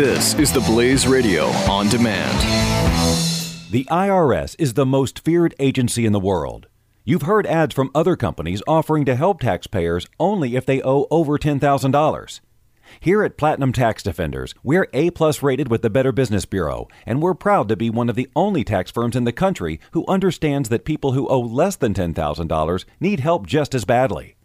This is the Blaze Radio on demand. The IRS is the most feared agency in the world. You've heard ads from other companies offering to help taxpayers only if they owe over $10,000. Here at Platinum Tax Defenders, we're A plus rated with the Better Business Bureau, and we're proud to be one of the only tax firms in the country who understands that people who owe less than $10,000 need help just as badly.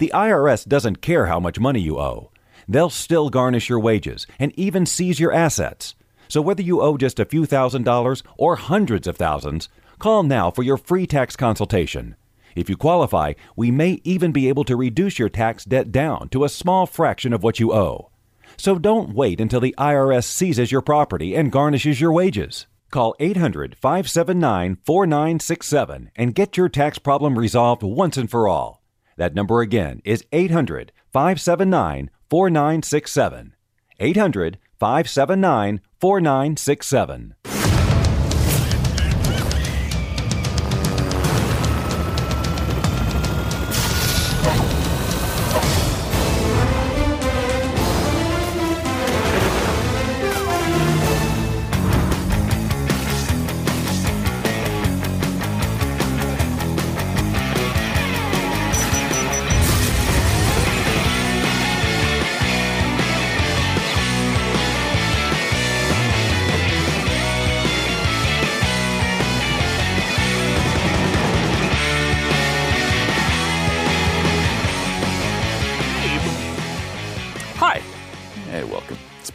The IRS doesn't care how much money you owe. They'll still garnish your wages and even seize your assets. So whether you owe just a few thousand dollars or hundreds of thousands, call now for your free tax consultation. If you qualify, we may even be able to reduce your tax debt down to a small fraction of what you owe. So don't wait until the IRS seizes your property and garnishes your wages. Call 800 579 4967 and get your tax problem resolved once and for all. That number again is 800 579 4967. 800 579 4967.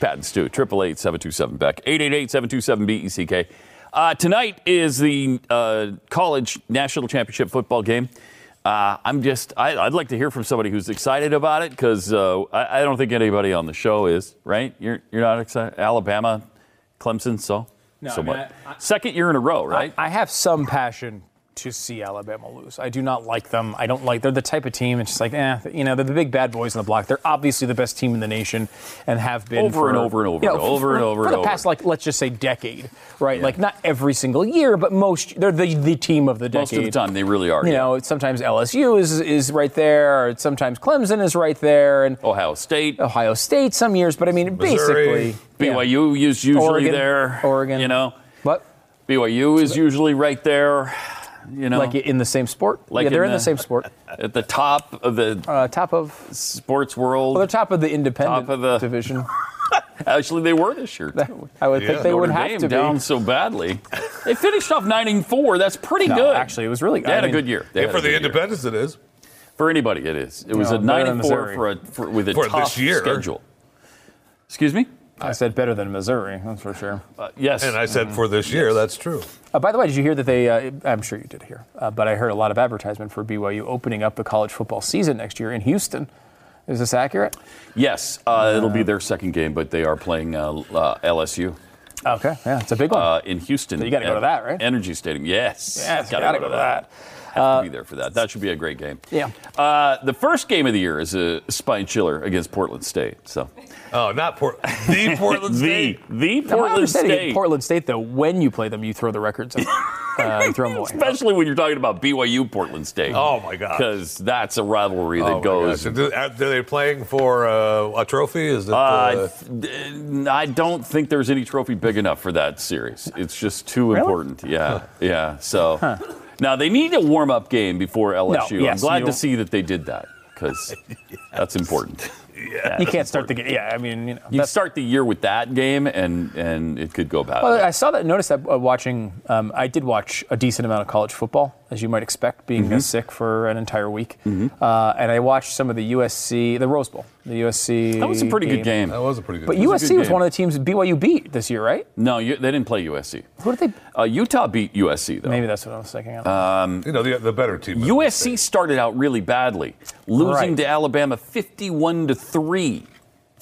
Welcome. It's Pat Stu, 888 727 Beck, 888 727 BECK. Uh, tonight is the uh, college national championship football game. Uh, I'm just, I, I'd like to hear from somebody who's excited about it because uh, I, I don't think anybody on the show is, right? You're, you're not excited? Alabama, Clemson, so? No, so I mean, what? I- Second year in a row, right? I have some passion to see Alabama lose. I do not like them. I don't like. They're the type of team. It's just like, eh, you know, they're the big bad boys on the block. They're obviously the best team in the nation and have been Over for, and over and over you know, and over for, and over for and the over. past, like, let's just say, decade, right? Like, not every single year, but most. They're the the team of the decade. Most of the time, they really are. You yeah. know, sometimes LSU is is right there, or sometimes Clemson is right there, and Ohio State, Ohio State some years. But I mean, Missouri. basically, yeah. BYU is usually Oregon, there. Oregon. You know, What? BYU is usually right there. You know, Like in the same sport? Like yeah, they're in in the, the- same sport. at the top of the Uh, top of sports world. well, they're top of the independent Top of the- division. Actually, they were this year. Too. I would Yeah. think they Notre would have Dame to down so badly. They finished off nine and four. That's pretty No, good. actually, it was really. Good. They I had mean, a good year. They Yeah, for the good year. independents, it is. For anybody, it is. It was No, a better nine and four for a for, with a For tough this year. schedule. Excuse me. I said better than Missouri, that's for sure. Uh, yes. And I said for this year, that's true. Uh, by the way, did you hear that they? Uh, I'm sure you did hear, uh, but I heard a lot of advertisement for BYU opening up the college football season next year in Houston. Is this accurate? yes. Uh, it'll be their second game, but they are playing uh, uh, LSU Okay, yeah, it's a big one. uh, in Houston. So you gotta go to that, right? NRG Stadium. Yes. yes, Gotta gotta go go to that. Have to be there for that. That should be a great game. Yeah. Uh, the first game of the year is a spine chiller against Portland State. So Oh, not Port. The Portland the State. the Now, my Portland understanding State. Portland State, though, when you play them, you throw the records out. uh, throw them away. Especially when you're talking about BYU Portland State. Oh, my gosh. Because that's a rivalry that Oh, goes. gosh. And do- Are they playing for uh, a trophy? Is it? Uh, Uh, th- I don't think there's any trophy big enough for that series. It's just too important. Yeah, yeah. So now they need a warm up game before LSU. I'm glad to see that they did that because that's important. You can't start the game. Yeah, I mean, you know. You start the year with that game, and and it could go bad. Well, I saw that. Noticed that uh, watching. Um, I did watch a decent amount of college football, as you might expect, being Mm-hmm. sick for an entire week. Uh, and I watched some of the USC, the Rose Bowl, the USC. that was a pretty good game. that was a pretty good. But game. was a USC good was game. one of the teams BYU beat this year, right? No, you, they didn't play USC. Who did they? Uh, Utah beat USC though. Maybe that's what I was thinking of. Uh, you know the, the better team. USC started out really badly, losing Right. to Alabama 51 to 3.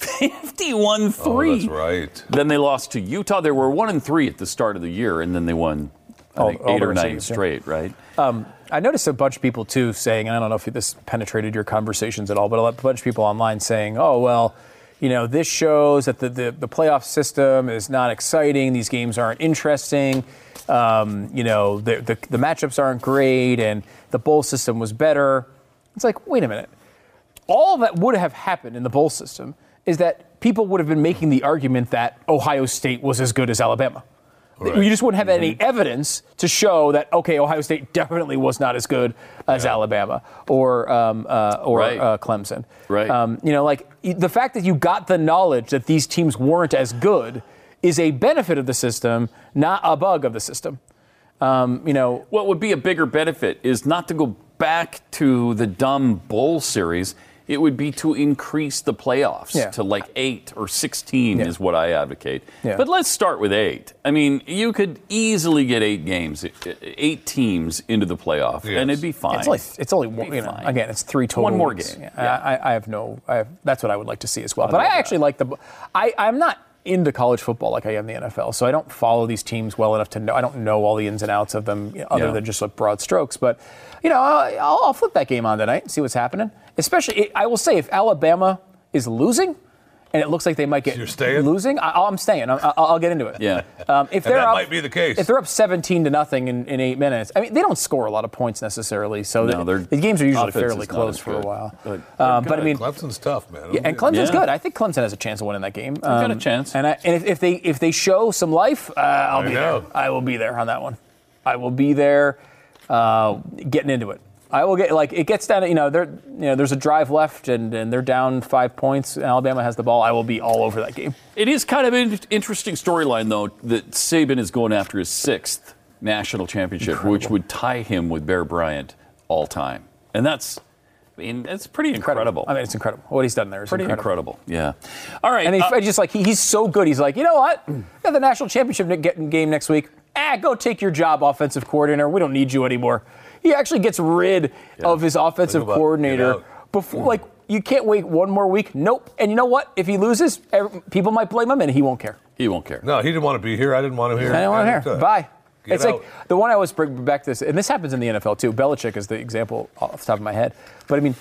51 3. Oh, that's right. Then they lost to Utah. They were 1 and 3 at the start of the year, and then they won, I think, all 8 or 9 receivers, yeah. straight, right? Um, I noticed a bunch of people too saying, and I don't know if this penetrated your conversations at all, but a a bunch of people online saying, "Oh well, you know, this shows that the the, the playoff system is not exciting. These games aren't interesting. Um, you know, the, the the matchups aren't great, and the bowl system was better." It's like, wait a minute. All that would have happened in the bowl system is that people would have been making the argument that Ohio State was as good as Alabama. Right. You just wouldn't have any Mm-hmm. evidence to show that okay, Ohio State definitely was not as good as Alabama or um, uh, or Right. uh, Clemson. Right. Um, you know, like the fact that you got the knowledge that these teams weren't as good is a benefit of the system, not a bug of the system. Um, you know, What would be a bigger benefit is not to go back to the dumb bowl series. It would be to increase the playoffs Yeah. to like eight or 16 Yeah. is what I advocate. Yeah. But let's start with eight. I mean, you could easily get eight games, eh, eight teams into the playoff, Yes. and it'd be fine. It's only it's only one. You know, again, it's three total. One more weeks. game. I, I, I have no. I have, that's what I would like to see as well. I'd but I love actually like the. I I'm not into college football like I am the NFL, so I don't follow these teams well enough to know. I don't know all the ins and outs of them you know, other Yeah. than just like broad strokes. But you know, I'll, I'll flip that game on tonight and see what's happening. Especially, I will say if Alabama is losing. And it looks like they might get You're staying? losing. I, I'm staying. I, I'll, I'll get into it. Yeah. Um, if And they're that up, might be the case. If they're up 17 to nothing in, in eight minutes, I mean, they don't score a lot of points necessarily. So No, the, the games are usually fairly not close for a while. but um, but I mean, Clemson's tough, man. yeah, and Clemson's Yeah. good. I think Clemson has a chance of winning that game. Um, got a chance. And, I, and if, if they if they show some life, uh, I'll I be know. there. I will be there on that one. I will be there, uh, getting into it. I will get like it gets down. to, You know, there you know there's a drive left and, and they're down five points. And Alabama has the ball. I will be all over that game. It is kind of an interesting storyline, though, that Saban is going after his sixth national championship, which would tie him with Bear Bryant all time. And that's, I mean, it's pretty incredible. I mean, it's incredible what he's done there. Is pretty incredible. incredible. Yeah. All right. And he, uh, just like he, he's so good, he's like, you know what? We got the national championship game next week. Ah, go take your job, offensive coordinator. We don't need you anymore. He actually gets rid of his offensive coordinator get out. before, like, you can't wait one more week. Nope. And you know what? If he loses, people might blame him, and he won't care. he won't care. No, he didn't want to be here. I didn't want him here. I don't want to didn't hear. care. Bye. Get it's out. like the one I always bring back to this, and this happens in the NFL too. Belichick is the example off the top of my head. But I mean,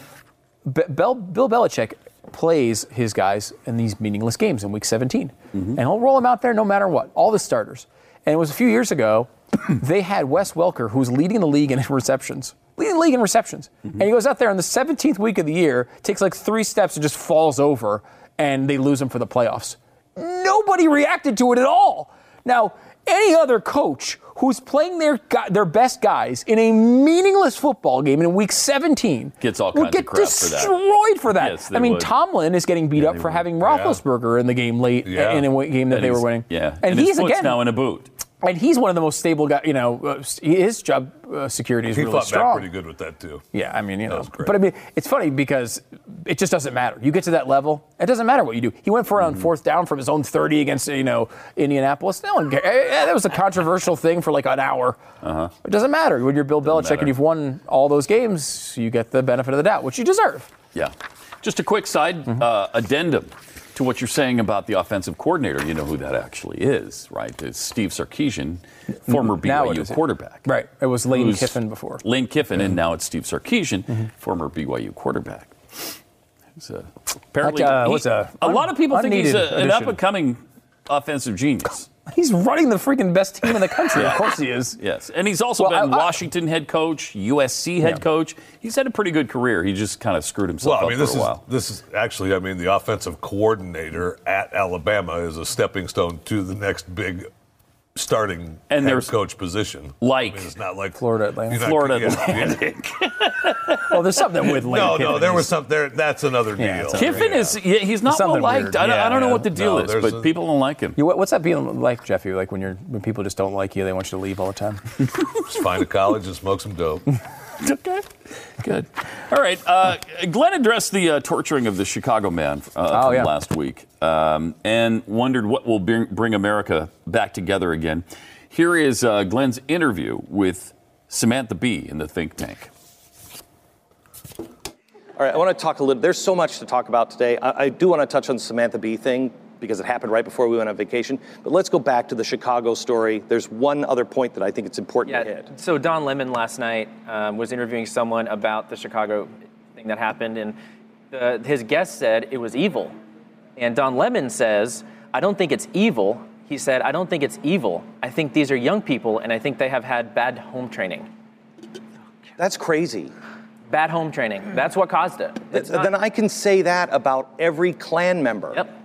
Be- Bel- Bill Belichick plays his guys in these meaningless games in Week 17, Mm-hmm. and he'll roll them out there no matter what. All the starters. And it was a few years ago. they had Wes Welker, who's leading the league in receptions. Leading the league in receptions. Mm-hmm. And he goes out there in the 17th week of the year, takes like three steps and just falls over, and they lose him for the playoffs. Nobody reacted to it at all. Now, any other coach who's playing their their best guys in a meaningless football game in week 17 Gets all would get of crap for that. destroyed for that. Yes, I mean, would. Tomlin is getting beat up for would. having Roethlisberger in the game late Yeah. in a game that And they were winning. Yeah. and, his he's foot's again now in a boot. And he's one of the most stable guys. You know, uh, his job uh, security is He really fought strong. back pretty good with that too. Yeah, I mean, you know, was great. but I mean, it's funny because it just doesn't matter. You get to that level, it doesn't matter what you do. He went for it Mm-hmm. on fourth down from his own 30 against you know Indianapolis. No one cares. Eh, That was a controversial thing for like an hour. Uh-huh. It doesn't matter when you're Bill Belichick matter. and you've won all those games. You get the benefit of the doubt, which you deserve. Yeah. Just a quick side Mm-hmm. uh, addendum to what you're saying about the offensive coordinator. You know who that actually is, right? It's Steve Sarkisian, former BYU quarterback. Right. It was Lane Kiffin before. Mm-hmm. Lane Kiffin, and now it's Steve Sarkisian, former BYU quarterback. He's a, apparently, uh, he- was a a lot of people think he's a, an up and coming offensive genius. He's running the freaking best team in the country. Of course he is. Yes, and he's also Well, been I- I- Washington head coach, USC head Yeah. coach. He's had a pretty good career. He just kind of screwed himself Well, I mean, for this a is while. this is actually, I mean, the offensive coordinator at Alabama is a stepping stone to the next big starting And head coach position. like I mean, it's not like Florida Atlantic. you're not- Florida yeah, yeah. Atlantic. Well, there's something with Lane No, Kiffin. no, there was He's- some there. That's another deal. Yeah, it's Kiffin Yeah. is yeah, he's not well liked. weird. I, don't, I don't know what the deal no, is, but a- people don't like him. You- What's that being like, Jeffy? Like when you're when people just don't like you, they want you to leave all the time. Just find a college and smoke some dope. Okay. Good. All right. Uh, Glenn addressed the uh, torturing of the Chicago man uh, Oh, yeah. last week um, and wondered what will bring, bring America back together again. Here is uh, Glenn's interview with Samantha Bee in the think tank. All right, I want to talk a little. There's so much to talk about today. I, I do want to touch on the Samantha Bee thing because it happened right before we went on vacation. But let's go back to the Chicago story. There's one other point that I think it's important to hit. So Don Lemon last night um, was interviewing someone about the Chicago thing that happened, and the, his guest said it was evil. And Don Lemon says, "I don't think it's evil." He said, "I don't think it's evil. I think these are young people, and I think they have had bad home training. That's crazy. Bad home training. That's what caused it. Th- not- then I can say that about every Klan member. Yep.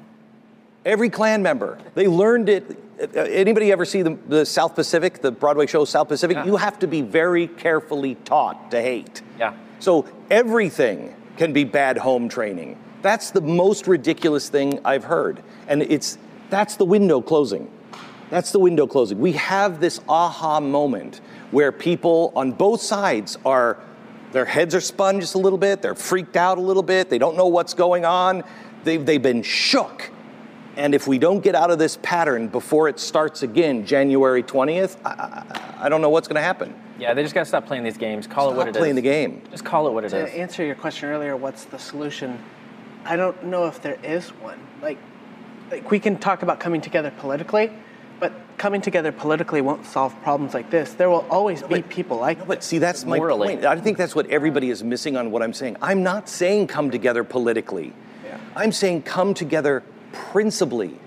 Every Klan member. They learned it. Anybody ever see the, the South Pacific, the Broadway show South Pacific? Yeah. You have to be very carefully taught to hate. Yeah. So everything can be bad home training. That's the most ridiculous thing I've heard. And it's that's the window closing. That's the window closing. We have this aha moment where people on both sides are their heads are spun just a little bit, they're freaked out a little bit, they don't know what's going on. They've, they've been shook. And if we don't get out of this pattern before it starts again, January 20th, I, I, I don't know what's going to happen. Yeah, they just got to stop playing these games. Call it what Stop it is. playing the game. Just call it what it To is. answer your question earlier, what's the solution? I don't know if there is one. Like, like we can talk about coming together politically, but coming together politically won't solve problems like this. There will always be people like But see, that's my Morally. point. I think that's what everybody is missing on what I'm saying. I'm not saying come together politically. Yeah. I'm saying come together principally.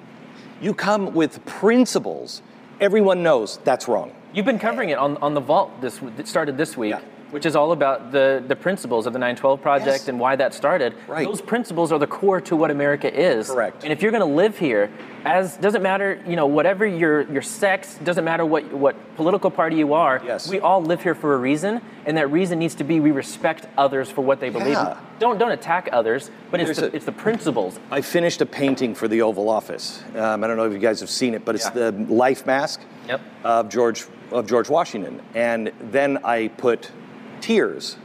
You come with principles. Everyone knows that's wrong. You've been covering it on, on the vault this started this week, Yeah. Which is all about the, the principles of the 912 project Yes. and why that started. Right. Those principles are the core to what America is. Correct. And if you're going to live here, as doesn't matter, you know, whatever your your sex, doesn't matter what what political party you are. Yes. We all live here for a reason, and that reason needs to be we respect others for what they believe. Yeah. Don't don't attack others, but it's the, a- it's the principles. I finished a painting for the Oval Office. Um, I don't know if you guys have seen it, but it's Yeah. the life mask Yep. of George of George Washington. And then I put tears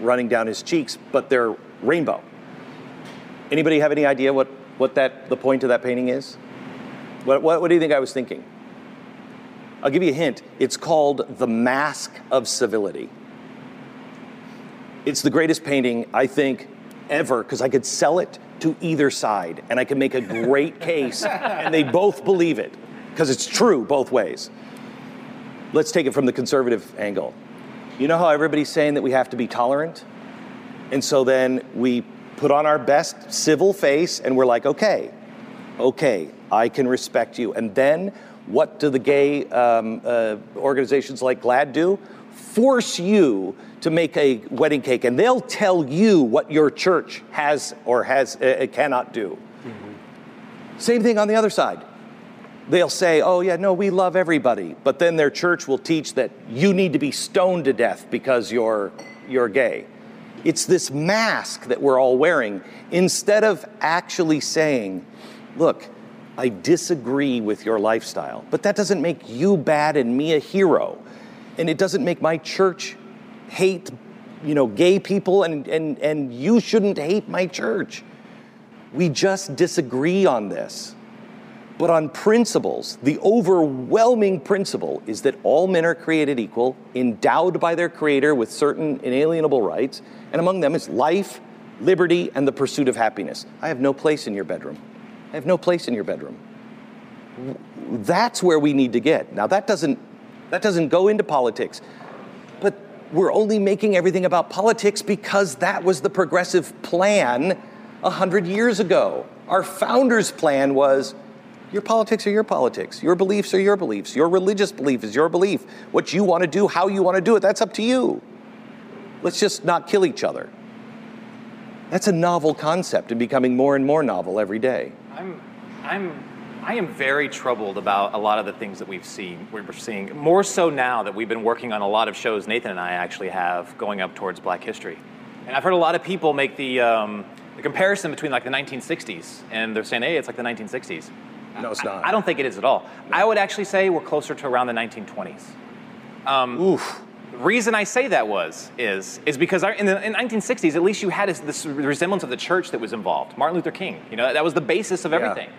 running down his cheeks, but they're rainbow. Anybody have any idea what, what that the point of that painting is? What, what, what do you think I was thinking? I'll give you a hint. It's called The Mask of Civility. It's the greatest painting, I think, ever, because I could sell it to either side and I could make a great case, and they both believe it, because it's true both ways. Let's take it from the conservative angle. You know how everybody's saying that we have to be tolerant? And so then we put on our best civil face and we're like, okay, okay, I can respect you. And then what do the gay um, uh, organizations like GLAAD do? Force you to make a wedding cake, and they'll tell you what your church has or has uh, cannot do. Same thing on the other side. They'll say, oh, yeah, no, we love everybody. But then their church will teach that you need to be stoned to death because you're, you're gay. It's this mask that we're all wearing instead of actually saying, look, I disagree with your lifestyle, but that doesn't make you bad and me a hero. And it doesn't make my church hate, you know, gay people and, and, and you shouldn't hate my church. We just disagree on this. But on principles, the overwhelming principle is that all men are created equal, endowed by their Creator with certain inalienable rights, and among them is life, liberty, and the pursuit of happiness. I have no place in your bedroom. I have no place in your bedroom. That's where we need to get. Now that doesn't that doesn't go into politics. But we're only making everything about politics because that was the progressive plan a hundred years ago. Our founders' plan was your politics are your politics. Your beliefs are your beliefs. Your religious belief is your belief. What you want to do, how you want to do it, that's up to you. Let's just not kill each other. That's a novel concept and becoming more and more novel every day. I'm, I'm, I am very troubled about a lot of the things that we've seen. We're seeing more so now that we've been working on a lot of shows. Nathan and I actually have going up towards Black History, and I've heard a lot of people make the, um, the comparison between like the 1960s, and they're saying, "Hey, it's like the 1960s." No, it's not. I don't think it is at all. I would actually say we're closer to around the 1920s. Um, Oof. Reason I say that was is is because our, in the in 1960s, at least you had this, this resemblance of the church that was involved. Martin Luther King, you know, that was the basis of Yeah. everything.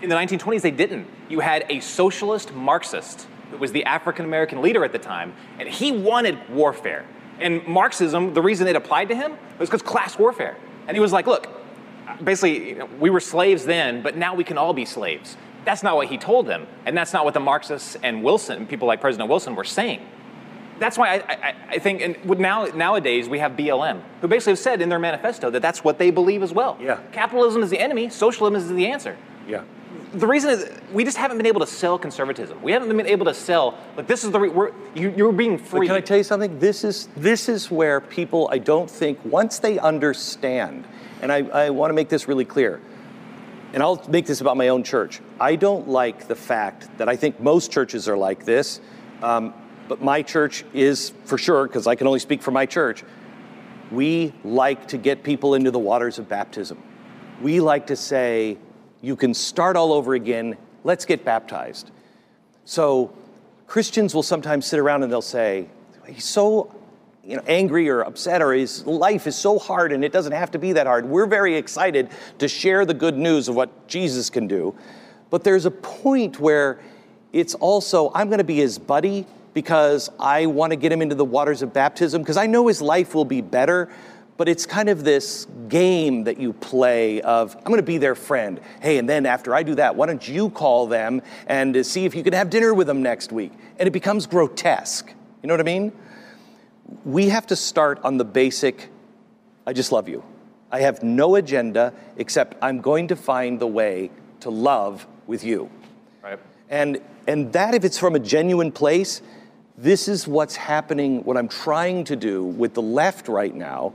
In the 1920s, they didn't. You had a socialist Marxist who was the African American leader at the time, and he wanted warfare. And Marxism, the reason it applied to him was because class warfare. And he was like, look, basically, you know, we were slaves then, but now we can all be slaves. That's not what he told them, and that's not what the Marxists and Wilson, people like President Wilson, were saying. That's why I, I, I think, and now nowadays we have BLM, who basically have said in their manifesto that that's what they believe as well. Yeah. Capitalism is the enemy, socialism is the answer. Yeah. The reason is we just haven't been able to sell conservatism. We haven't been able to sell like this is the re- we're, you, you're being But free. can I tell you something? This is this is where people I don't think once they understand, and I, I want to make this really clear. and I'll make this about my own church. I don't like the fact that I think most churches are like this, um, but my church is for sure, because I can only speak for my church. We like to get people into the waters of baptism. We like to say, you can start all over again, let's get baptized. So Christians will sometimes sit around and they'll say, he's so you know, angry or upset or his life is so hard and it doesn't have to be that hard. We're very excited to share the good news of what Jesus can do. But there's a point where it's also, I'm going to be his buddy because I want to get him into the waters of baptism because I know his life will be better. But it's kind of this game that you play of, I'm going to be their friend. Hey, and then after I do that, why don't you call them and see if you can have dinner with them next week? And it becomes grotesque. You know what I mean? We have to start on the basic I just love you. I have no agenda except I'm going to find the way to love with you. Right. And and that if it's from a genuine place, this is what's happening what I'm trying to do with the left right now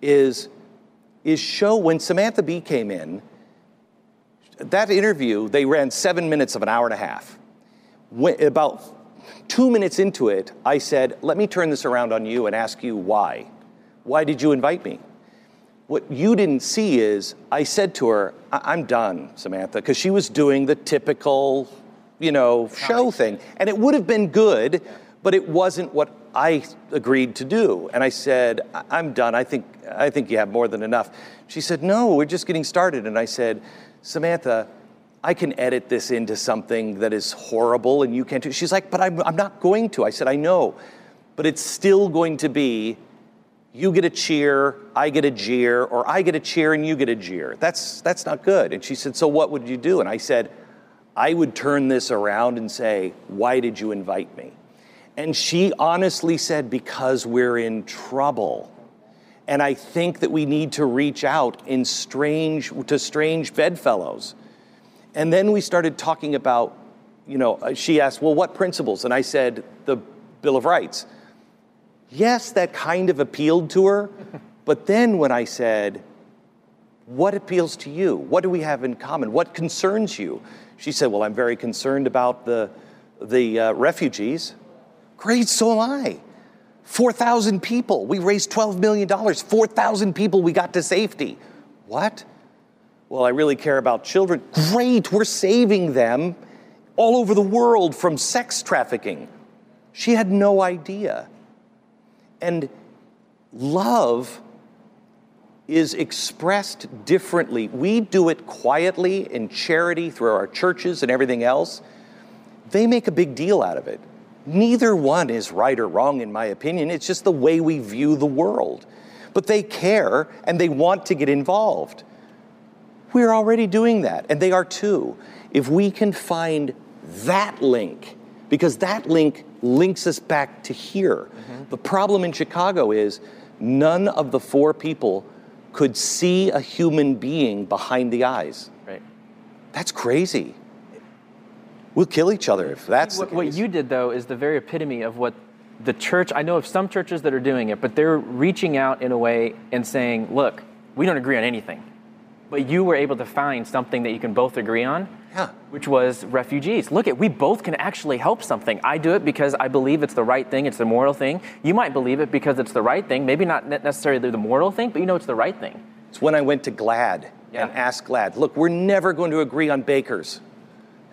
is is show when Samantha Bee came in that interview they ran 7 minutes of an hour and a half. When, about Two minutes into it, I said, Let me turn this around on you and ask you why. Why did you invite me? What you didn't see is I said to her, I- am done, Samantha, because she was doing the typical, you know, show thing. And it would have been good, but it wasn't what I agreed to do. And I said, I- I'm done. I think, I think you have more than enough. She said, No, we're just getting started. And I said, Samantha, I can edit this into something that is horrible and you can't do. She's like, but I'm, I'm not going to. I said, I know, but it's still going to be you get a cheer, I get a jeer, or I get a cheer and you get a jeer. That's, that's not good. And she said, So what would you do? And I said, I would turn this around and say, Why did you invite me? And she honestly said, Because we're in trouble. And I think that we need to reach out in strange, to strange bedfellows and then we started talking about, you know, uh, she asked, well, what principles? And I said, the Bill of Rights. Yes, that kind of appealed to her. but then when I said, what appeals to you? What do we have in common? What concerns you? She said, well, I'm very concerned about the, the uh, refugees. Great, so am I. 4,000 people. We raised $12 million. 4,000 people we got to safety. What? Well, I really care about children. Great, we're saving them all over the world from sex trafficking. She had no idea. And love is expressed differently. We do it quietly in charity through our churches and everything else. They make a big deal out of it. Neither one is right or wrong, in my opinion. It's just the way we view the world. But they care and they want to get involved. We're already doing that, and they are too. If we can find that link, because that link links us back to here. Mm-hmm. The problem in Chicago is none of the four people could see a human being behind the eyes. Right. That's crazy. We'll kill each other if that's what, what you did though is the very epitome of what the church I know of some churches that are doing it, but they're reaching out in a way and saying, look, we don't agree on anything but you were able to find something that you can both agree on. Yeah. Which was refugees. Look at we both can actually help something. I do it because I believe it's the right thing, it's the moral thing. You might believe it because it's the right thing, maybe not necessarily the moral thing, but you know it's the right thing. It's when I went to GLAAD yeah. and asked GLAAD, look, we're never going to agree on bakers.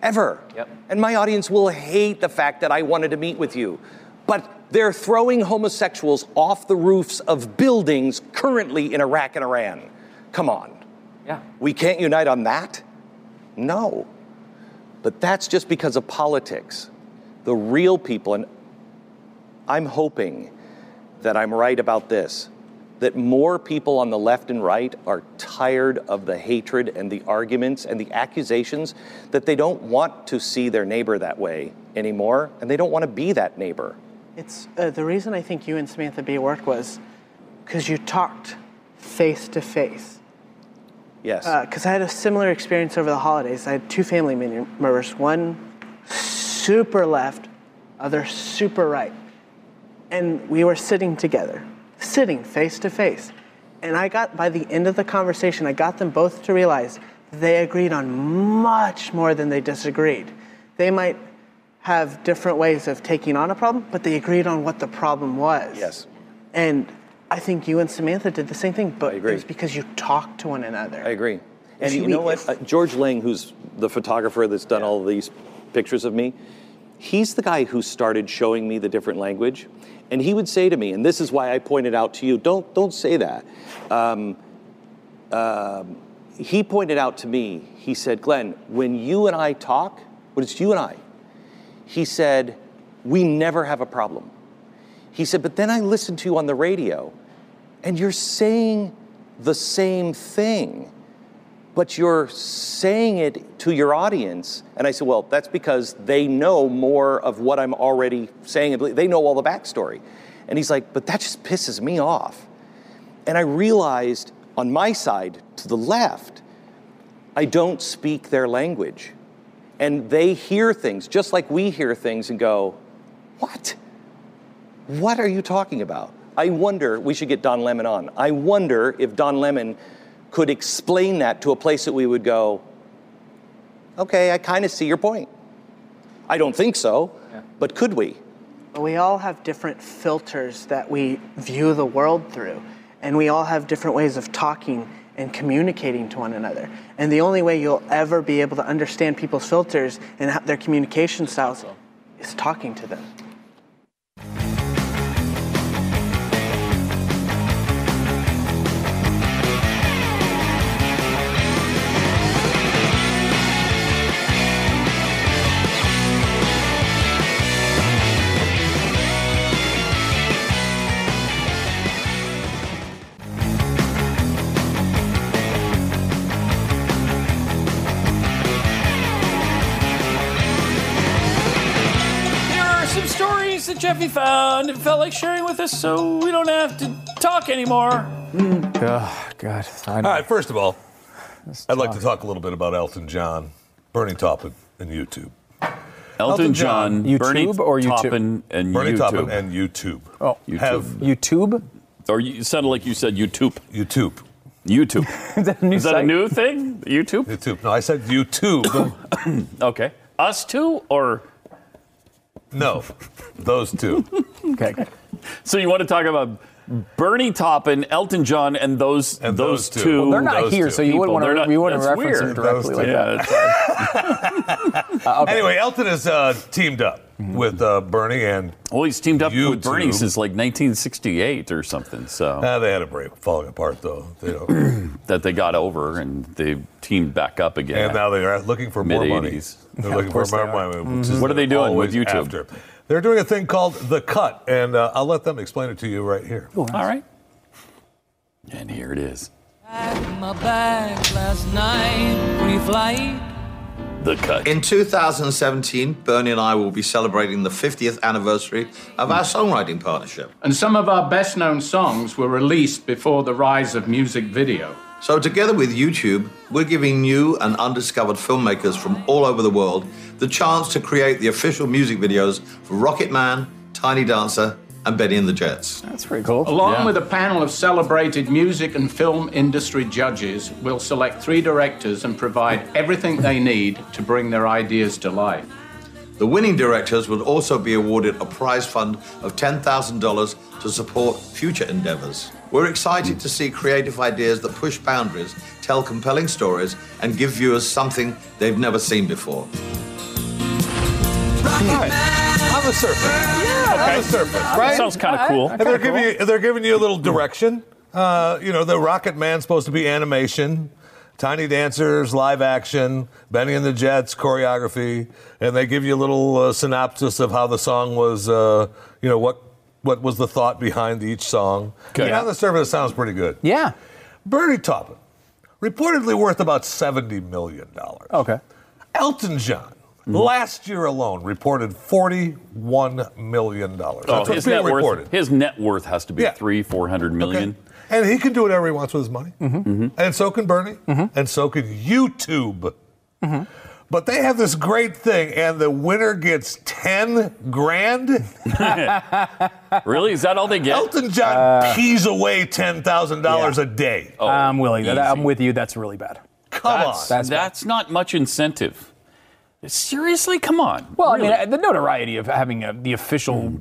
Ever. Yep. And my audience will hate the fact that I wanted to meet with you. But they're throwing homosexuals off the roofs of buildings currently in Iraq and Iran. Come on. Yeah. We can't unite on that? No. But that's just because of politics. The real people, and I'm hoping that I'm right about this, that more people on the left and right are tired of the hatred and the arguments and the accusations that they don't want to see their neighbor that way anymore, and they don't want to be that neighbor. It's uh, the reason I think you and Samantha Bee worked was because you talked face to face Yes. Because uh, I had a similar experience over the holidays. I had two family members, one super left, other super right. And we were sitting together, sitting face to face. And I got, by the end of the conversation, I got them both to realize they agreed on much more than they disagreed. They might have different ways of taking on a problem, but they agreed on what the problem was. Yes. And I think you and Samantha did the same thing, but it was because you talked to one another. I agree. And See, you know what? Uh, George Ling, who's the photographer that's done all of these pictures of me, he's the guy who started showing me the different language. And he would say to me, and this is why I pointed out to you, don't, don't say that. Um, um, he pointed out to me, he said, Glenn, when you and I talk, when it's you and I, he said, we never have a problem. He said, but then I listen to you on the radio, and you're saying the same thing, but you're saying it to your audience. And I said, well, that's because they know more of what I'm already saying. They know all the backstory. And he's like, but that just pisses me off. And I realized on my side to the left, I don't speak their language. And they hear things just like we hear things and go, what? What are you talking about? I wonder, we should get Don Lemon on. I wonder if Don Lemon could explain that to a place that we would go, okay, I kind of see your point. I don't think so, but could we? We all have different filters that we view the world through, and we all have different ways of talking and communicating to one another. And the only way you'll ever be able to understand people's filters and their communication styles is talking to them. Jeffy found and felt like sharing with us so we don't have to talk anymore. Oh, God. I All right, first of all, I'd like to talk a little bit about Elton John, Bernie Taupin, and YouTube. Elton, Elton John, John. Bernie YouTube or YouTube? Taupin, and Bernie YouTube. Taupin and YouTube. Oh, YouTube. Have YouTube? Or you it sounded like you said YouTube. YouTube. YouTube. Is that a new Is that a new thing? YouTube? YouTube. No, I said YouTube. Okay. Us two or no, those two. Okay. so you want to talk about Bernie Taupin, Elton John, and those And those, those two. two. Well, They're not Those here, two so you wouldn't want they're to. not- You wouldn't reference weird. them directly like two. that. yeah, Uh, okay. Anyway, Elton has uh, teamed up with uh, Bernie, and well, he's teamed up with Bernie YouTube. since like 1968 or something. So uh, they had a break, falling apart though. They don't, that they got over and they teamed back up again. and now they are looking for more money. They're looking for more they money. which is What are they doing with YouTube? After. They're doing a thing called The Cut, and uh, I'll let them explain it to you right here. All right. And here it is. my bag last night pre-flight. The cut. In 2017, Bernie and I will be celebrating the 50th anniversary of our songwriting partnership. And some of our best known songs were released before the rise of music video. So, together with YouTube, we're giving new and undiscovered filmmakers from all over the world the chance to create the official music videos for Rocket Man, Tiny Dancer, and Bennie and the Jets. That's pretty cool. Along Yeah. with a panel of celebrated music and film industry judges, we'll select three directors and provide everything they need to bring their ideas to life. The winning directors will also be awarded a prize fund of $10,000 to support future endeavors. We're excited to see creative ideas that push boundaries, tell compelling stories, and give viewers something they've never seen before. On the surface. Yeah, on the surface, right? Sounds kind of cool. And they're giving you they're giving you a little direction. Uh, you know, the Rocket Man's supposed to be animation, Tiny Dancers live action, Bennie and the Jets choreography, and they give you a little uh, synopsis of how the song was. Uh, you know what what was the thought behind each song. Okay. And on the surface, it sounds pretty good. Yeah. Bernie Taupin, reportedly worth about seventy million dollars. Okay. Elton John. Mm-hmm. Last year alone, reported forty-one million dollars. Oh, That's what's his being net reported. worth. His net worth has to be Yeah. three, four hundred million. Okay. And he can do whatever he wants with his money. Mm-hmm. mm-hmm. mm-hmm. And so can Bernie. And so can YouTube. But they have this great thing, and the winner gets 10 grand. Really? Is that all they get? Elton John uh, pees away $10,000 Yeah. a day. Oh, I'm willing. Oh, that, I'm with you. That's really bad. Come that's, on. That's, not much incentive. Seriously? Come on. Well, Really? I mean, the notoriety of having a, the official hmm.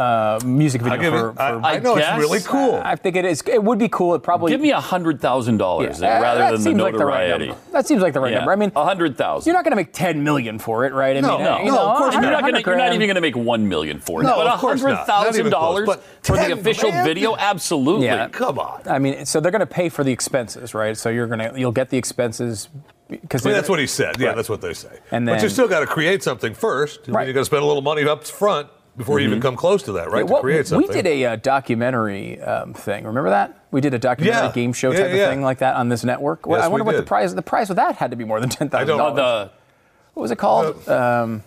Uh, music video I give for, it- I- for I know it's really cool. I think it is. It would be cool. It probably Give me a hundred thousand dollars rather that than the seems like the right notoriety. number. That seems like the right Yeah. number. I mean, a hundred thousand. you're not going to make 10 million for it, right? I No, mean, no, you no, know, of course You're not, gonna, you're not even going to make one million for it. No, but a of course hundred not. Not thousand dollars for the official grand? video, absolutely. Yeah. Come on. I mean, so they're going to pay for the expenses, right? So you're going to you'll get the expenses because I mean, that's what he said. Yeah, Right. that's what they say. And but you still got to create something first. Right. You got to spend a little money up front before you even come close to that, right? to What- create something. we did a uh, documentary um, thing. Remember that? We did a documentary Yeah. game show Yeah, type yeah. of thing like that on this network. Well, Yes, I wonder what the did. prize the prize with that had to be more than ten thousand I don't dollars. the What was it called? um,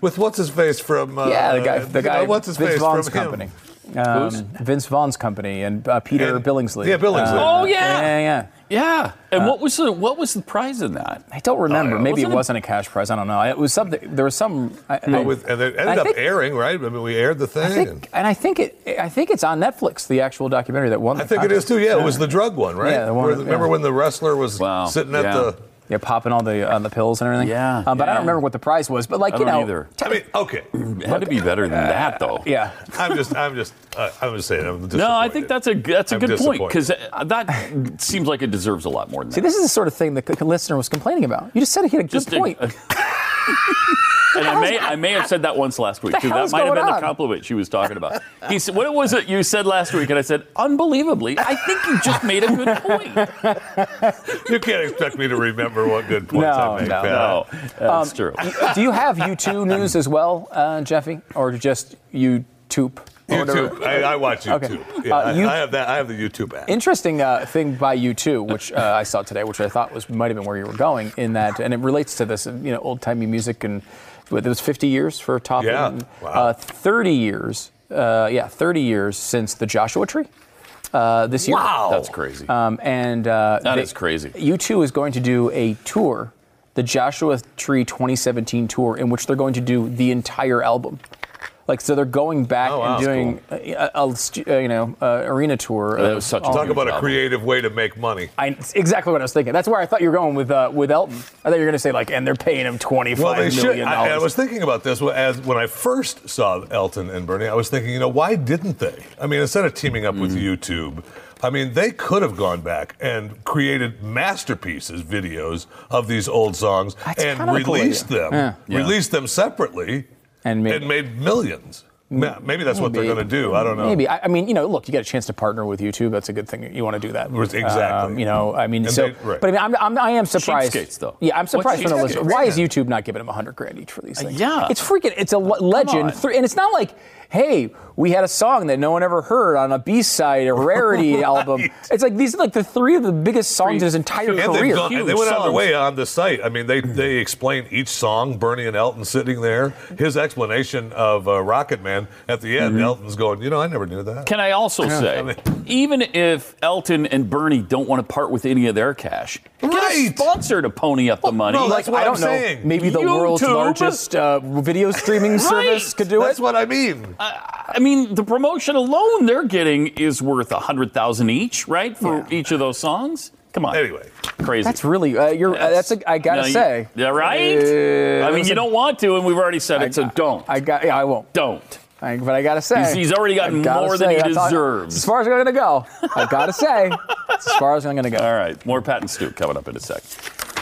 with what's his face from. Uh, yeah, the guy, the you know, guy, what's his face Vaughn's from him? Company. Um, Vince Vaughn's company and uh, Peter And- Billingsley. yeah, Billingsley. Oh, yeah. yeah, yeah. yeah. And what was the what was the prize in that? I don't remember. Oh, yeah. Maybe Wasn't it it- wasn't a cash prize. I don't know. It was something. There was some. I, I- with, and it ended I up think- airing, right? I mean, we aired the thing. I and think, and I think it. I think it's on Netflix. The actual documentary that won. I the think it is too. Yeah, it was the drug one, right? Yeah, the one- Where the- Remember when the wrestler was Wow. sitting at Yeah. the. Yeah, popping all the on the pills and everything. Yeah, Um, but I don't remember what the prize was. But like I you don't know, either. I mean, okay. It had to be better than that, though. yeah. I'm just, I'm just, uh, I'm just saying. I'm No, I think that's a that's a I'm good point because that seems like it deserves a lot more than See, that. this is the sort of thing the listener was complaining about. You just said he had a good Just a- point. and I may I may have said that once last week too. That might have going been the compliment she was talking about. He said, "What was it you said last week?" And I said, "Unbelievably, I think you just made a good point." you can't expect me to remember what good points No, I make. no, Pat. No, that's Um, true. Do you have U2 news as well, uh, Jeffy, or just YouTube? or? YouTube. I, I watch Okay. YouTube. Yeah, Uh, I- you- I, have that. I have the YouTube app. Interesting uh, thing by you too, which uh, I saw today, which I thought was might have been where you were going in that, and it relates to this, you know, old timey music, and it was 50 years for Top. Yeah. and, Wow. Uh, 30 years, uh, yeah, 30 years since the Joshua Tree. Uh, this year. Wow. That's crazy. Um, and uh, That they- is crazy. U2 is going to do a tour, the Joshua Tree 2017 tour, in which they're going to do the entire album. Like so, they're going back Oh, and doing a, a- a uh, you know uh, arena tour. That was such a Talk about a creative way to make money. I, exactly what I was thinking. That's where I thought you were going with uh, with Elton. I thought you were going to say like, and they're paying him twenty Well, they million should. I, I was thinking about this as when I first saw Elton and Bernie. I was thinking, you know, why didn't they? I mean, instead of teaming up Mm. with YouTube, I mean, they could have gone back and created masterpieces, videos of these old songs, That's and kind of a cool released idea. them, Yeah. released them separately, And made- and made millions. Ma- Maybe that's what they're going to do. I don't know. Maybe I, I mean, you know, look, you get a chance to partner with YouTube. That's a good thing. You want to do that. Exactly. Um, you know, I mean, And so. they- right. But I mean, I'm, I'm, I am surprised. Cheapskates, though. Yeah, I'm surprised from the What's listener. Why is YouTube not giving them hundred grand each for these things? yeah. it's freaking. It's a le- legend, on. And it's not like, hey, we had a song that no one ever heard on a B side, a rarity album. It's like these are like the three of the biggest songs in his entire and career. they've gone, and they Huge went out of their way on the site. I mean, they they explain each song. Bernie and Elton sitting there. His explanation of uh, Rocket Man at the end. Elton's going, you know, I never knew that. Can I also say, even if Elton and Bernie don't want to part with any of their cash, get a sponsor to pony up the money. no, that's what I don't I'm know. saying. Maybe the world's largest uh, video streaming service could do That's it. That's what I mean. I mean, the promotion alone they're getting is worth a hundred thousand each, right, for Yeah. each of those songs. Come on, Anyway, crazy. That's really. Uh, you're. Uh, that's. A, I gotta No, you- say. yeah, right. Uh, I mean, you listen, don't want to, and we've already said it, so don't. I got. Yeah, I won't. don't. I, but I gotta say, He's- he's already gotten I gotta more than he deserves. as far as I'm gonna go, I gotta say, that's as far as I'm gonna go. All right, more Pat and Stu coming up in a sec.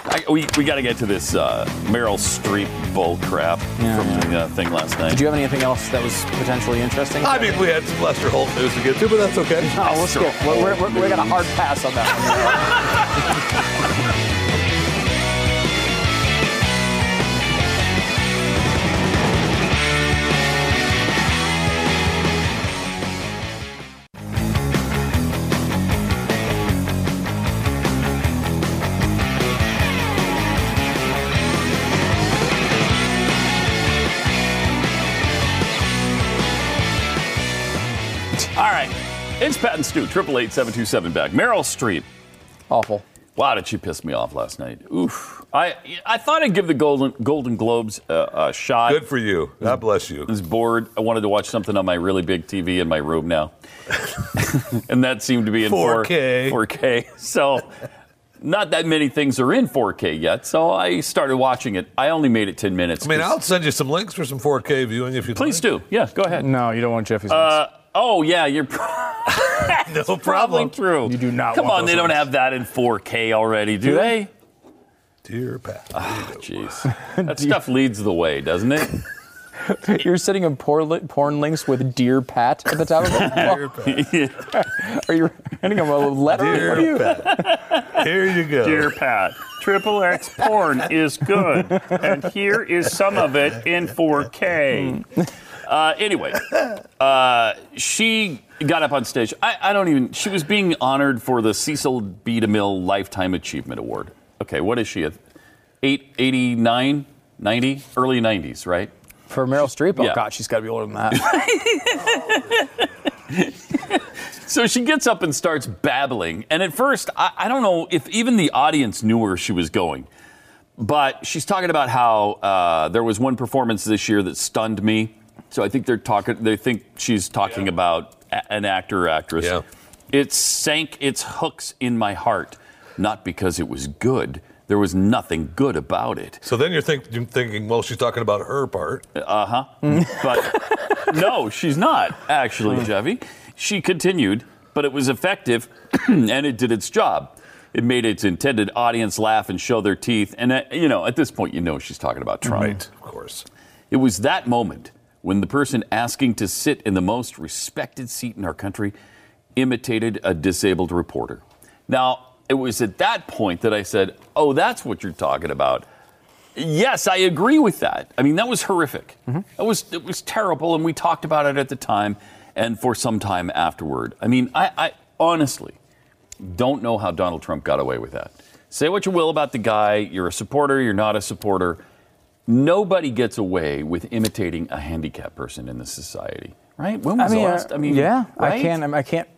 I, we we got to get to this uh, Meryl Streep bull crap Yeah. from the uh, thing last night. Did you have anything else that was potentially interesting? I mean, we had some Lester Holt news to get to, but that's okay. No, we'll skip. We're, we're, we're, we got a hard pass on that one. Pat and Stu. Triple eight seven two seven Beck. Meryl Streep. Awful. Wow, did she piss me off last night? Oof. I I thought I'd give the Golden Golden Globes a, a shot. Good for you. God bless you. I was bored. I wanted to watch something on my really big TV in my room now, and that seemed to be in 4K. 4, 4K. So not that many things are in 4K yet, so I started watching it. I only made it 10 minutes. I mean, I'll send you some links for some 4K viewing if you please do. Yeah, go ahead. No, you don't want Jeffy's. Uh, oh yeah, you're no probably problem. true. You do not Come on, they don't have that in 4K already, do, Do they? Dear Pat. Ah, Jeez, that stuff leads the way, doesn't it? You're sitting in porn, porn links with Dear Pat at the top of it. Dear Pat. are you handing him a letter? Dear Pat. Here you go. Dear Pat, Triple X porn is good, and here is some of it in 4K. Uh, anyway, uh, she got up on stage. I, I don't even. She was being honored for the Cecil B. DeMille Lifetime Achievement Award. Okay, what is she? At eight, 89, 90, early 90s, right? For Meryl Streep? Oh, Yeah. God, she's got to be older than that. So she gets up and starts babbling. And at first, I, I don't know if even the audience knew where she was going. But she's talking about how uh, there was one performance this year that stunned me. So I think they're talking. They think she's talking about a- an actor or actress. Yeah. It sank its hooks in my heart, not because it was good. There was nothing good about it. So then you're, think, you're thinking, well, she's talking about her part. Uh huh. but no, she's not actually, Jeffy. She continued, but it was effective and it did its job. It made its intended audience laugh and show their teeth. And, uh, you know, at this point, you know she's talking about Trump. Right, of course. It was that moment when the person asking to sit in the most respected seat in our country imitated a disabled reporter. Now, it was at that point that I said, Oh, that's what you're talking about. Yes, I agree with that. I mean, that was horrific. Mm-hmm. That was it was terrible, and we talked about it at the time and for some time afterward. I mean, I, I honestly don't know how Donald Trump got away with that. Say what you will about the guy. You're a supporter. You're not a supporter. Nobody gets away with imitating a handicapped person in this society, right? When was I mean, the last? I mean, yeah, right? I can't. I can't.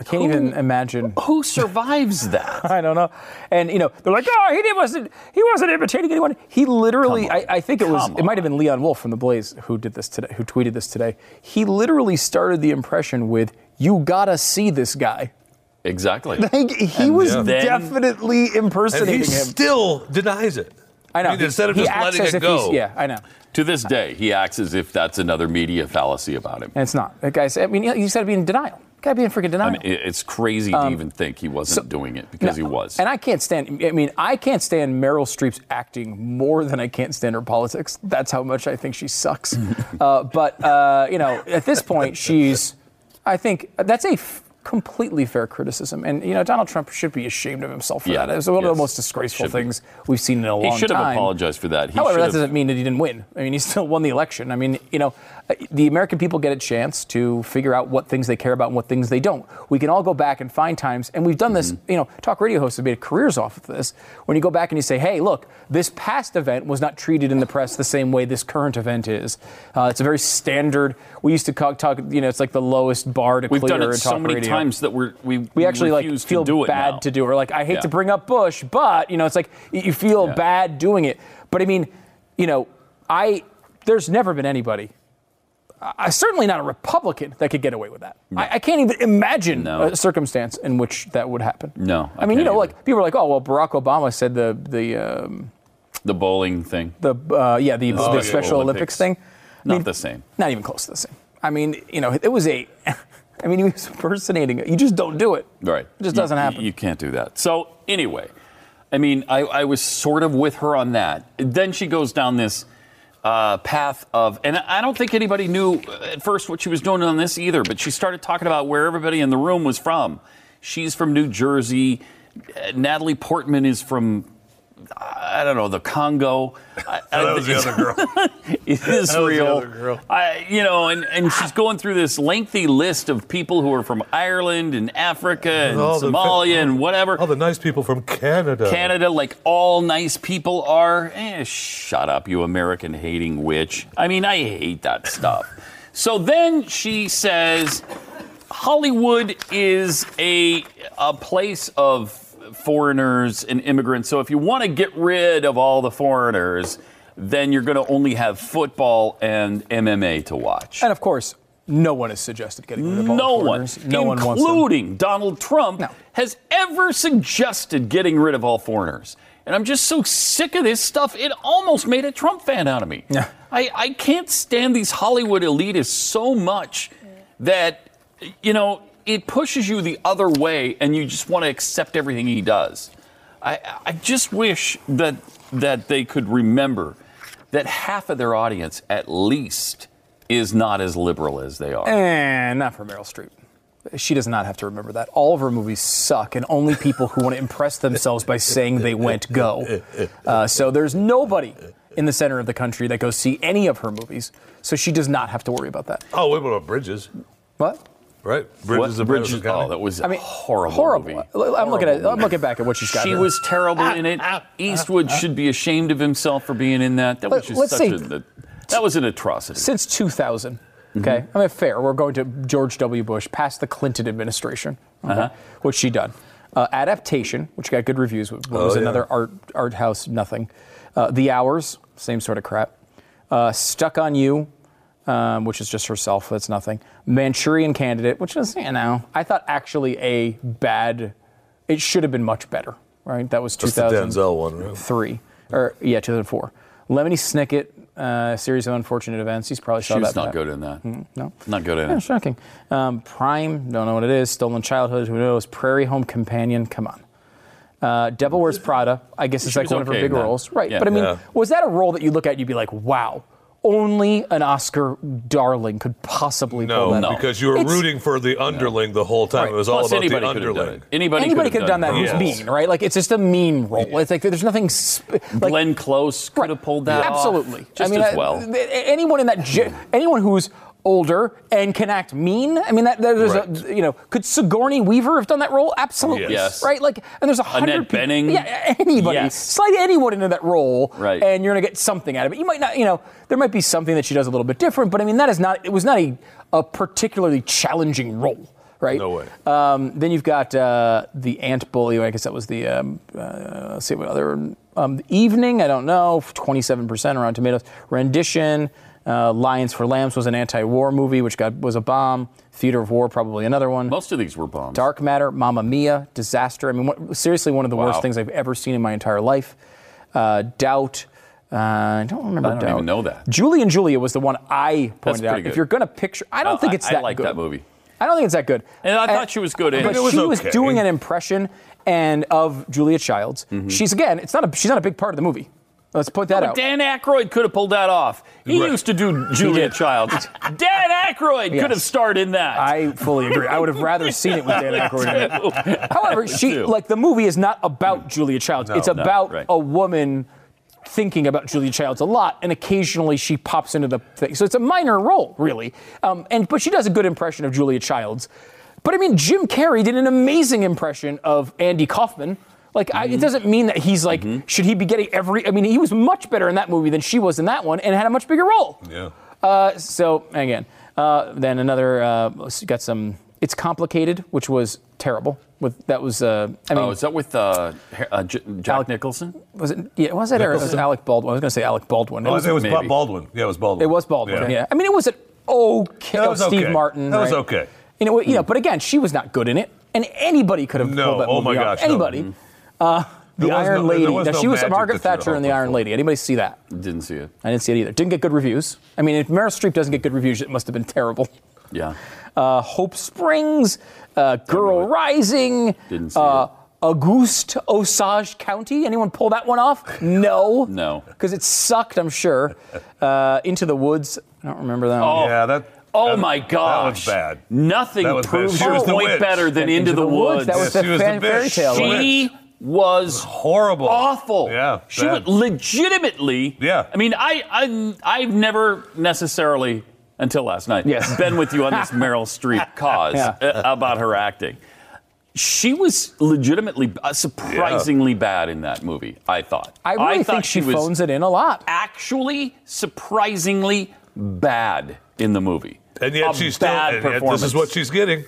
I can't even imagine. Who survives that? I don't know. And you know, they're like, oh, he did- wasn't. He wasn't imitating anyone. He literally. I, I think it was. Come It might have been Leon Wolf from the Blaze who did this today. Who tweeted this today. He literally started the impression with, "You gotta see this guy." Exactly. Like, he was Then- definitely And impersonating he him. still denies it. I know. Instead of he just acts letting it go. Yeah, I know. To this day, he acts as if that's another media fallacy about him. And it's not. That guy's. I mean, he's got to be in denial. Got to be in freaking denial. I mean, it's crazy to even think he wasn't doing it because he was. And I can't stand. I mean, I can't stand Meryl Streep's acting more than I can't stand her politics. That's how much I think she sucks. uh, but uh, you know, at this point, she's. I think that's a f- completely fair criticism, and you know, Donald Trump should be ashamed of himself for Yeah, that. It's one of the most disgraceful should be. things we've seen in a long time. he should have time. apologized for that. He However, that have- doesn't mean that he didn't win. I mean, he still won the election. I mean, you know, the American people get a chance to figure out what things they care about and what things they don't. We can all go back and find times, and we've done this. Mm-hmm. You know, talk radio hosts have made careers off of this. When you go back and you say, "Hey, look, this past event was not treated in the press the same way this current event is." Uh, it's a very standard. We used to talk, talk. You know, it's like the lowest bar to We've clear done in it so many radio times that we're, we we actually like feel to do bad now. to do it. Or like I hate Yeah. to bring up Bush, but you know, it's like you feel Yeah. bad doing it. But I mean, you know, I there's never been anybody, I, certainly not a Republican that could get away with that. I, I can't even imagine No. a circumstance in which that would happen. No, I, mean, you know, either. like people are like, oh well, Barack Obama said the the um, the bowling thing. the uh, yeah the, Oh, the yeah. Special Olympics. Olympics thing. I Not mean, the same. Not even close to the same. I mean, you know, it was a. I mean, he was impersonating it. You just don't do it. Right. It just doesn't you- happen. You, can't do that. So anyway, I mean, I, I was sort of with her on that. Then she goes down this uh, path of, and I don't think anybody knew at first what she was doing on this either. But she started talking about where everybody in the room was from. She's from New Jersey. Uh, Natalie Portman is from. I don't know the Congo. I, That was the other girl. Israel. girl. I, you know, and, and she's going through this lengthy list of people who are from Ireland and Africa and the- Somalia and whatever. All the nice people from Canada. Canada, like all nice people are. Eh, shut up, you American hating witch. I mean, I hate that stuff. So then she says Hollywood is a, a place of foreigners and immigrants. So if you want to get rid of all the foreigners, then you're going to only have football and MMA to watch. And of course, No one has suggested getting rid of all No the one. No one including Donald Trump, has ever suggested getting rid of all foreigners. And I'm just so sick of this stuff. It almost made a Trump fan out of me. Yeah. I, I can't stand these Hollywood elitists so much that, you know, it pushes you the other way and you just want to accept everything he does. I, I just wish that, that they could remember that half of their audience, at least, is not as liberal as they are. And not for Meryl Streep. She does not have to remember that. All of her movies suck, and only people who want to impress themselves by saying they went go. Uh, so there's nobody in the center of the country that goes see any of her movies. So she does not have to worry about that. Oh, what about Bridges? What? Right, Bridges What? of Bridges- Madison County. oh, that was I mean, horrible. horrible. movie. I'm looking at. I'm looking back at what she's got. She here. was terrible in it. Eastwood should be ashamed of himself for being in that. That was just let's such see. a, that was an atrocity. since 2000. Mm-hmm. Okay, I mean fair. We're going to George W. Bush past the Clinton administration. Okay? Uh-huh. What's she done? Uh, adaptation, which got good reviews, was Oh, yeah. another art art house nothing. Uh, the Hours, same sort of crap. Uh, Stuck on You, um, which is just herself. That's nothing. Manchurian Candidate, which is you know I thought actually a bad. It should have been much better. Right, that was That's the 2000 Denzel one, right? or yeah, 2004. Lemony Snicket, uh, series of unfortunate events. He's probably saw She was that. not good in that. no, Not good in yeah, it. shocking. Um, Prime, don't know what it is. Stolen Childhood, who knows? Prairie Home Companion, come on. Uh, Devil Wears Prada, I guess it's like was one of her big roles, right? Yeah. But I mean, Yeah. was that a role that you look at and you'd be like, wow, only an Oscar darling could possibly pull No, that No. off. because you were It's- rooting for the underling the whole time. Right. It was all about the anybody could underling. Anybody, Anybody could have done that who's Yes. mean, right? Like it's just a mean role. It's like there's nothing. Sp- like, Glenn Close could have pulled that off Absolutely. just I mean, as well. th- anyone in that, ge- anyone who's older and can act mean. I mean, that, there's Right. a, you know, could Sigourney Weaver have done that role? Absolutely. Yes. Right. Like, and there's a hundred Annette people- Bening? Yeah, anybody. Yes. Slide anyone into that role, Right. And you're gonna get something out of it. You might not, you know, there might be something that she does a little bit different, but I mean, that is not. It was not a, a particularly challenging role. Right. No way. Um, then you've got uh, the Ant Bully. I guess that was the. Um, uh, let's see what other um, evening. I don't know. Twenty-seven percent Rotten Tomatoes. Rendition. Uh, Lions for Lambs was an anti-war movie, which got was a bomb. Theater of War, probably another one. Most of these were bombs. Dark Matter, Mamma Mia, Disaster. I mean, what, seriously, one of the Wow. worst things I've ever seen in my entire life. Uh, Doubt. Uh, I don't remember. I don't Doubt. even know that. Julie and Julia was the one I pointed out. good. If you're going to picture, I don't think it's I, that I like good. that movie. I don't think it's that good. And I thought she was good in But it. was she was doing an impression and of Julia Childs. Mm-hmm. She's again, it's not a she's not a big part of the movie. Let's put that But out. Dan Aykroyd could have pulled that off. He Right. used to do Julia did. Childs. Dan Aykroyd Yes. could have starred in that. I fully agree. I would have rather seen it with Dan Aykroyd. However, she like the movie is not about Julia Childs. it's no, about right. a woman thinking about Julia Childs a lot, and occasionally she pops into the thing. So it's a minor role, really. Um, and but she does a good impression of Julia Childs. But I mean, Jim Carrey did an amazing impression of Andy Kaufman. Like, I, Mm-hmm. it doesn't mean that he's like, should he be getting every? I mean, he was much better in that movie than she was in that one, and had a much bigger role. Yeah. Uh, so again, uh, then another uh, got some. It's complicated, which was terrible. With that was, uh, I mean, oh, is that with uh, uh, J- Jack Alec- Nicholson? was it? Yeah, was it? Or was it Alec Baldwin? I was going to say Alec Baldwin. It Oh, I was, it was. Baldwin. Yeah, it was Baldwin. it was Baldwin. Yeah. I mean, it was an okay. That was oh, Steve okay. Martin. That was okay. You know, you know, but again, she was not good in it, and anybody could have No, pulled that oh movie my off. gosh, no. Anybody. Uh, the There Iron no- Lady. now, no she was Margaret Thatcher in the Iron Lady. Anybody see that? Didn't see it. I didn't see it either. Didn't get good reviews. I mean, if Meryl Streep doesn't get good reviews, it must have been terrible. Yeah. uh, Hope Springs, uh, Girl Rising, Didn't see uh, August Osage County. Anyone pull that one off? No. No. Because it sucked, I'm sure. Uh, Into the Woods. I don't remember that one. Yeah, that. Oh that- my gosh. That was bad. Nothing That was bad. proves She your was the point witch. better than And Into, the, Woods. That was Yes, the she was the fairy tale. one. she was Horrible. awful. Yeah, She bad. was legitimately. Yeah. I mean, I, I I've never necessarily until last night Yes. been with you on this Meryl Streep cause Yeah. uh, about her acting. She was legitimately uh, surprisingly bad in that movie. I thought. I really thought think she, was phones it in a lot. actually surprisingly bad in the movie. And yet A she's still. bad And yet this is what she's getting.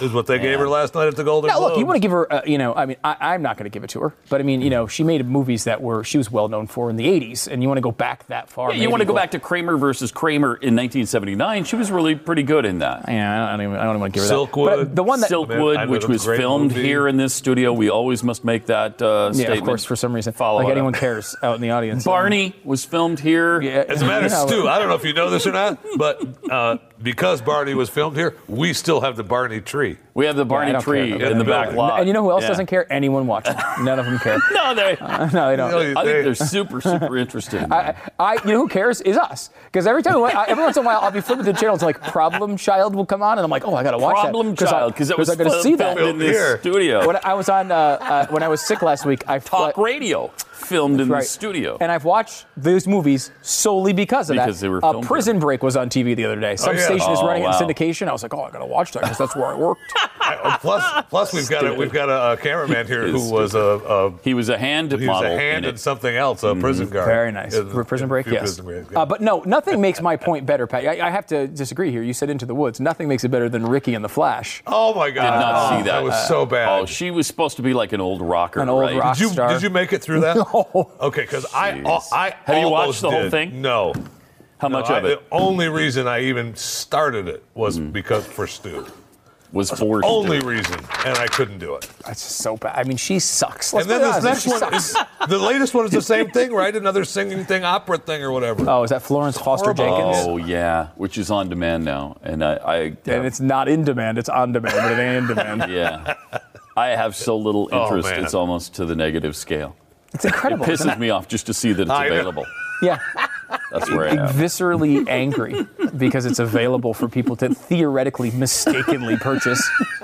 Is what they gave her last night at the Golden Now, look, you want to give her, uh, you know, I mean, I, I'm not going to give it to her, but I mean, you know, she made movies that were she was well known for in the '80s, and you want to go back that far. Yeah, you want to go back to Kramer versus Kramer in 1979. She was really pretty good in that. Yeah, I don't even, I don't even want to give her Silkwood. that. But the one that Silkwood, I know which was filmed movie. here in this studio. We always must make that uh, yeah, statement. of course, for some reason, Follow like anyone up. cares out in the audience. Barney was filmed here. Yeah, As a matter of you know, Stu, I don't know if you know this or not, but uh, because Barney was filmed here, we still have the Barney tree. We have the Barney don't tree about in the that. back lot. And you know who else Yeah. doesn't care? Anyone watching. None of them care. No, they. no, they don't. You know, I they- think they're super, super interested. In I, that. I, you know who cares is us. Because every time, I, every once in a while, I'll be flipping through the channel, it's like Problem Child will come on, and I'm like, oh, I gotta watch Problem that. 'Cause I- Child, because it was I'm gonna see that. in this Here. studio. When I was on, uh, uh, when I was sick last week, I Talk radio filmed in Right. the studio. And I've watched those movies solely because of Because that. they were uh, filmed Prison Break was on TV the other day. Some yeah. Station is Oh, running it in syndication. I was like, oh, I gotta watch that because that's where I worked. Uh, plus, plus we've got a, we've got a, a cameraman here who was a, a he was a hand he was a hand in in something else, a prison guard. Very nice. In- For Prison Break, yes. Prison Breaks, yeah. Uh, but no, nothing makes my point better, Pat. I, I have to disagree here. You said Into the Woods. Nothing makes it better than Ricki and the Flash. oh my God! Did not Oh, see that. That was so bad. Oh, she was supposed to be like an old rocker, An old right? rock did you star. did you make it through that? No. Okay, because I Jeez. I Have you watched almost the whole thing? No. How No, much I- of it The only reason I even started it was mm-hmm. because for Stu. was forced? Only reason, and I couldn't do it. That's just so bad. I mean, she sucks. Let's and then be this next one, sucks. is, the latest one is the same thing, right? Another singing thing, opera thing, or whatever. Oh, is that Florence Foster. Jenkins? Oh yeah, which is on demand now, and I, I And it's not in demand; it's on demand, but it ain't in demand. yeah, I have so little Oh, interest. man. it's almost to the negative scale. It's incredible. isn't pisses it? me off just to see that it's I know. available. Yeah, That's where I am. viscerally angry because it's available for people to theoretically mistakenly purchase.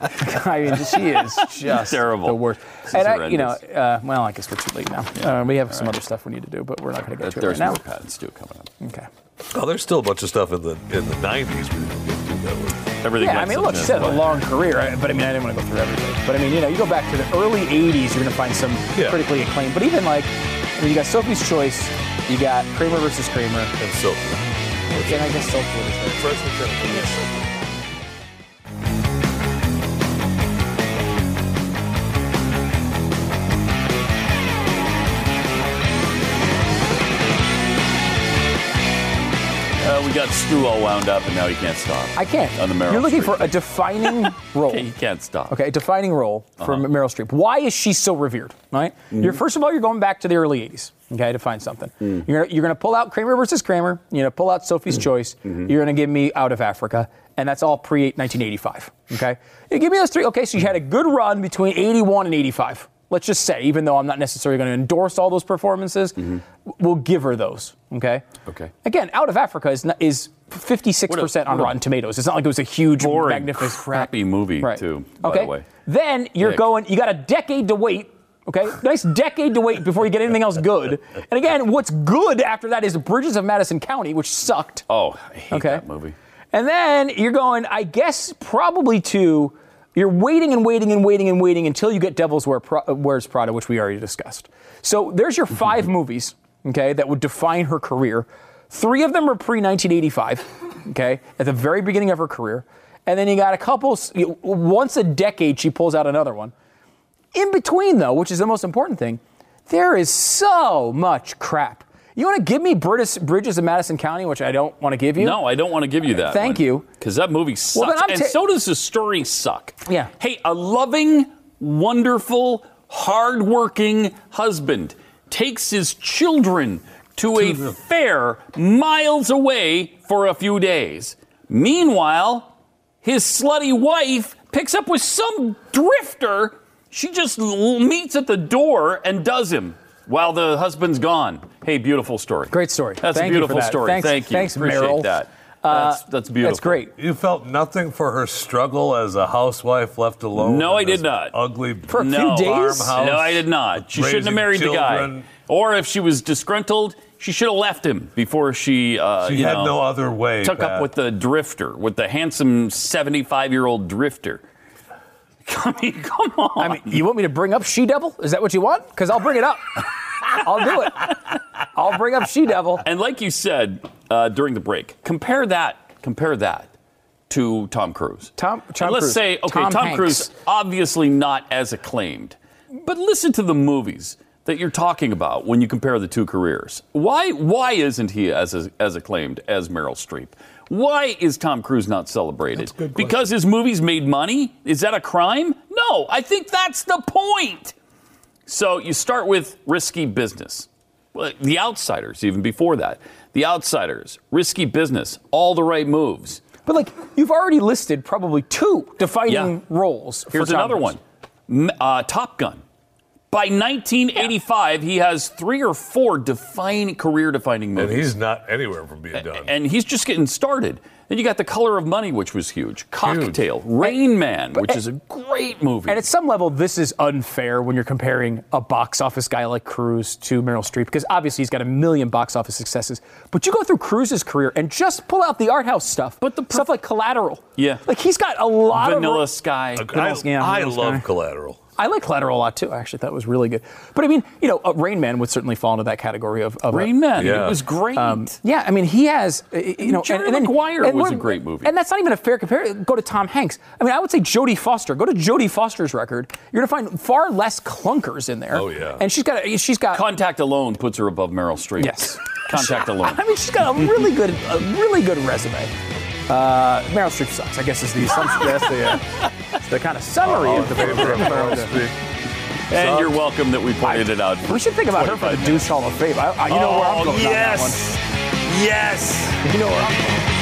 I mean, she is just Terrible. the worst. This and I, you know, uh, well, I guess we're too late now. Uh, we have some other stuff we need to do, but we're not going to get to it There's right more now. patents too coming up. Okay. Oh, there's still a bunch of stuff in the in the '90s we didn't get to that with. Everything. Yeah, I mean, look, she something had a long career, I- but I mean, I didn't want to go through everything. But I mean, you know, you go back to the early '80s, you're going to find some Yeah. critically acclaimed. But even like, Mean, you got Sophie's Choice, you got Kramer versus Kramer, And Sophie. and I guess Silkwood is there. Fresh got Stu all wound up, and now he can't stop. I can't. On the Meryl You're looking Streep for a defining role. Okay, he can't stop. Okay, a defining role for Uh-huh. Meryl Streep. Why is she so revered? Right. Mm-hmm. You're first of all, you're going back to the early '80s. Okay, to find something. Mm. You're gonna, you're going to pull out Kramer versus Kramer. You're going to pull out Sophie's Choice. Mm-hmm. You're going to give me Out of Africa, and that's all pre 1985. Okay, you give me those three. Okay, so you had a good run between '81 and '85. Let's just say, even though I'm not necessarily going to endorse all those performances, we'll give her those. Okay. Mm-hmm. Okay. Again, Out of Africa is not, is 56% on Rotten Tomatoes. It's not like it was a huge, Boring, magnificent, crappy movie Right. too. By okay. the way. Then you're Nick. going. You got a decade to wait. Okay, nice decade to wait before you get anything else good. And again, what's good after that is Bridges of Madison County, which sucked. Oh, I hate Okay. that movie. And then you're going, I guess, probably to. You're waiting and waiting and waiting and waiting until you get Devil's Wear Pro- uh, Wears Prada, which we already discussed. So there's your mm-hmm. five movies, okay, that would define her career. Three of them are pre 1985, okay, at the very beginning of her career. And then you got a couple, once a decade, she pulls out another one. In between, though, which is the most important thing, there is so much crap. You want to give me Bridges, Bridges of Madison County, which I don't want to give you? No, I don't want to give you that. Thank you. Because that movie sucks. then I'm and so does the story suck. Yeah. Hey, a loving, wonderful, hardworking husband takes his children to a fair miles away for a few days. Meanwhile, his slutty wife picks up with some drifter. She just meets at the door and does him while the husband's gone. Hey, beautiful story. Great story. That's Thank a you for beautiful that. story. Thanks- Thank you. thanks, Appreciate Meryl. that. Uh, That's, that's beautiful. That's great. You felt nothing for her struggle as a housewife left alone. No, I did not. Ugly For a few no, days? farmhouse. No, I did not. She shouldn't have raising married the guy. Or if she was disgruntled, she should have left him before she. Uh, She you had know, no other way. Took Pat. up with the drifter, with the handsome seventy-five-year-old drifter. I mean, come on. I mean, you want me to bring up She Devil? Is that what you want? Because I'll bring it up. I'll do it. I'll bring up She Devil. And like you said uh, during the break, compare that, compare that to Tom Cruise. Tom, Tom And let's Cruise. say, okay, Tom, Tom Cruise, Hanks. obviously not as acclaimed, but listen to the movies that you're talking about when you compare the two careers. Why, why isn't he as, as acclaimed as Meryl Streep? Why is Tom Cruise not celebrated? Because his movies made money? Is that a crime? No, I think that's the point. So you start with risky business. Well, the outsiders, even before that. The outsiders, risky business, all the right moves. But like you've already listed probably two defining Yeah. roles. Here's another Cruise. one uh, Top Gun. By 1985, he has three or four defining, career defining movies. And he's not anywhere from being done. and he's just getting started. Then you got The Color of Money, which was huge. Cocktail, Rain Man, which is a great movie. And at some level, this is unfair when you're comparing a box office guy like Cruise to Meryl Streep, because obviously he's got a million box office successes. But you go through Cruise's career and just pull out the art house stuff. But the stuff like Collateral. Yeah. Like he's got a lot Vanilla of. Vanilla Sky. I, yeah, I Vanilla love Sky. Collateral. I like Collateral a lot too. I actually thought it was really good. But I mean, you know, uh, Rain Man would certainly fall into that category of, of a- Rain Man, Yeah. it was great. Um, yeah, I mean, he has, uh, you know, Jerry Maguire was we're- a great movie. and that's not even a fair comparison. Go to Tom Hanks. I mean, I would say Jodie Foster. Go to Jodie Foster's record. You're gonna find far less clunkers in there. Oh, yeah. and she's got, she's got. Contact alone puts her above Meryl Streep. Yes. Contact alone. I mean, she's got a really good, a really good resume. Uh, Meryl Streep sucks. I guess is the assumption. That's the, uh, that's the kind of summary of the Meryl Streep. And you're welcome that we pointed it out. We should think about her for the Deuce Hall of Fame. I, I, you know where I'm Oh, going yes. on that Yes. one. You know where I'm going.